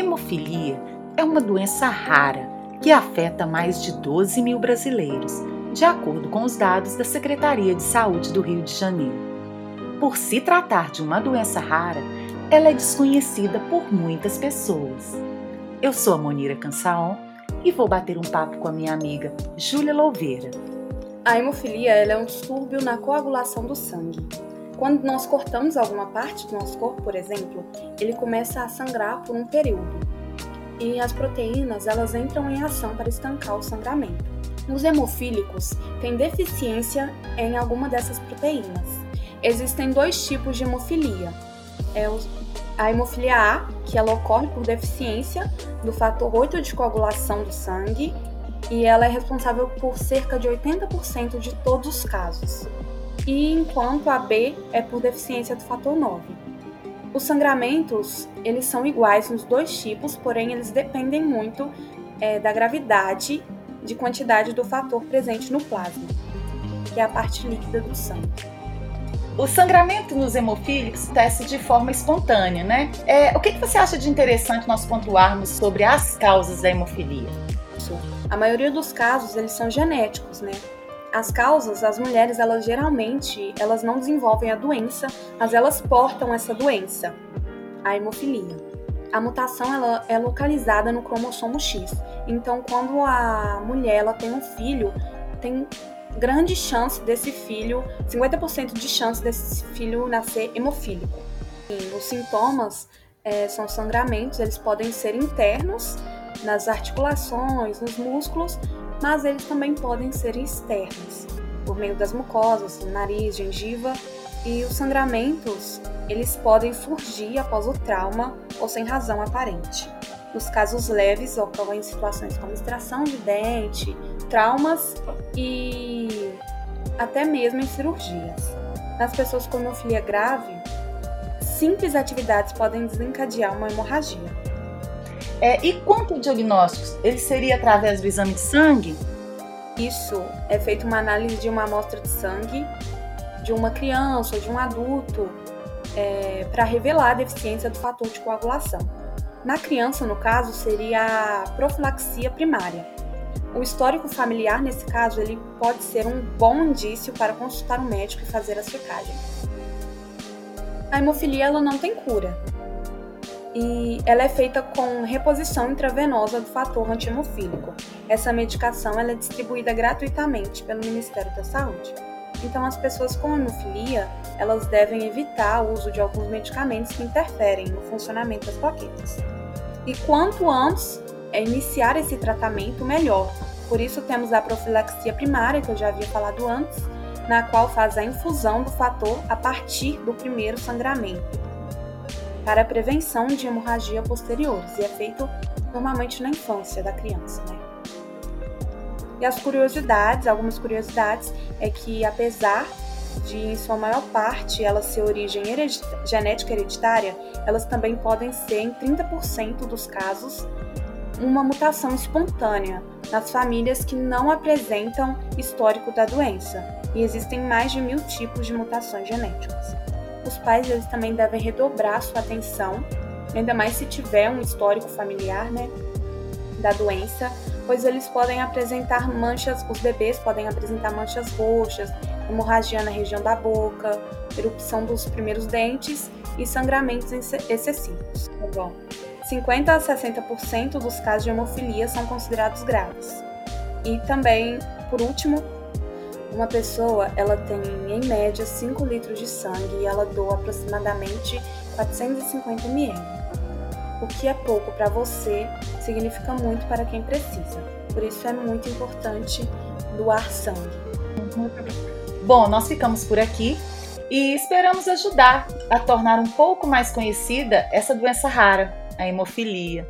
Hemofilia é uma doença rara que afeta mais de 12 mil brasileiros, de acordo com os dados da Secretaria de Saúde do Rio de Janeiro. Por se tratar de uma doença rara, ela é desconhecida por muitas pessoas. Eu sou a Monira Cansaon e vou bater um papo com a minha amiga Júlia Louveira. A hemofilia é um distúrbio na coagulação do sangue. Quando nós cortamos alguma parte do nosso corpo, por exemplo, ele começa a sangrar por um período. E as proteínas, elas entram em ação para estancar o sangramento. Os hemofílicos têm deficiência em alguma dessas proteínas. Existem dois tipos de hemofilia. É a hemofilia A, que ela ocorre por deficiência do fator 8 de coagulação do sangue, e ela é responsável por cerca de 80% de todos os casos. E enquanto a B é por deficiência do fator 9. Os sangramentos, eles são iguais nos dois tipos, porém eles dependem muito é, da gravidade de quantidade do fator presente no plasma, que é a parte líquida do sangue. O sangramento nos hemofílicos acontece de forma espontânea, né? É, o que, que você acha de interessante nós pontuarmos sobre as causas da hemofilia? A maioria dos casos, eles são genéticos, né? As causas, as mulheres, elas geralmente, elas não desenvolvem a doença, mas elas portam essa doença, a hemofilia. A mutação ela é localizada no cromossomo X. Então, quando a mulher ela tem um filho, tem grande chance desse filho, 50% de chance desse filho nascer hemofílico. E os sintomas é, são sangramentos, eles podem ser internos, nas articulações, nos músculos, mas eles também podem ser externos, por meio das mucosas, nariz, gengiva, e os sangramentos, eles podem surgir após o trauma ou sem razão aparente. Nos casos leves, ocorrem situações como extração de dente, traumas e até mesmo em cirurgias. Nas pessoas com hemofilia grave, simples atividades podem desencadear uma hemorragia. É, e quanto ao diagnóstico? Ele seria através do exame de sangue? Isso é feito uma análise de uma amostra de sangue de uma criança ou de um adulto é, para revelar a deficiência do fator de coagulação. Na criança, no caso, seria a profilaxia primária. O histórico familiar, nesse caso, ele pode ser um bom indício para consultar um médico e fazer a secagem. A hemofilia ela não tem cura, e ela é feita com reposição intravenosa do fator antihemofílico. Essa medicação ela é distribuída gratuitamente pelo Ministério da Saúde. Então, as pessoas com hemofilia, elas devem evitar o uso de alguns medicamentos que interferem no funcionamento das plaquetas. E quanto antes é iniciar esse tratamento, melhor. Por isso temos a profilaxia primária, que eu já havia falado antes, na qual faz a infusão do fator a partir do primeiro sangramento, para a prevenção de hemorragia posteriores, e é feito normalmente na infância da criança, né? E as curiosidades, algumas curiosidades, é que apesar de, em sua maior parte, elas ser origem genética hereditária, elas também podem ser, em 30% dos casos, uma mutação espontânea nas famílias que não apresentam histórico da doença. E existem mais de mil tipos de mutações genéticas. Os pais eles também devem redobrar sua atenção, ainda mais se tiver um histórico familiar, né, da doença, pois eles podem apresentar manchas, os bebês podem apresentar manchas roxas, hemorragia na região da boca, erupção dos primeiros dentes e sangramentos excessivos. Tá bom? 50 a 60% dos casos de hemofilia são considerados graves. E também, por último, uma pessoa ela tem em média 5 litros de sangue e ela doa aproximadamente 450 ml. O que é pouco para você significa muito para quem precisa. Por isso é muito importante doar sangue. Bom, nós ficamos por aqui e esperamos ajudar a tornar um pouco mais conhecida essa doença rara, a hemofilia.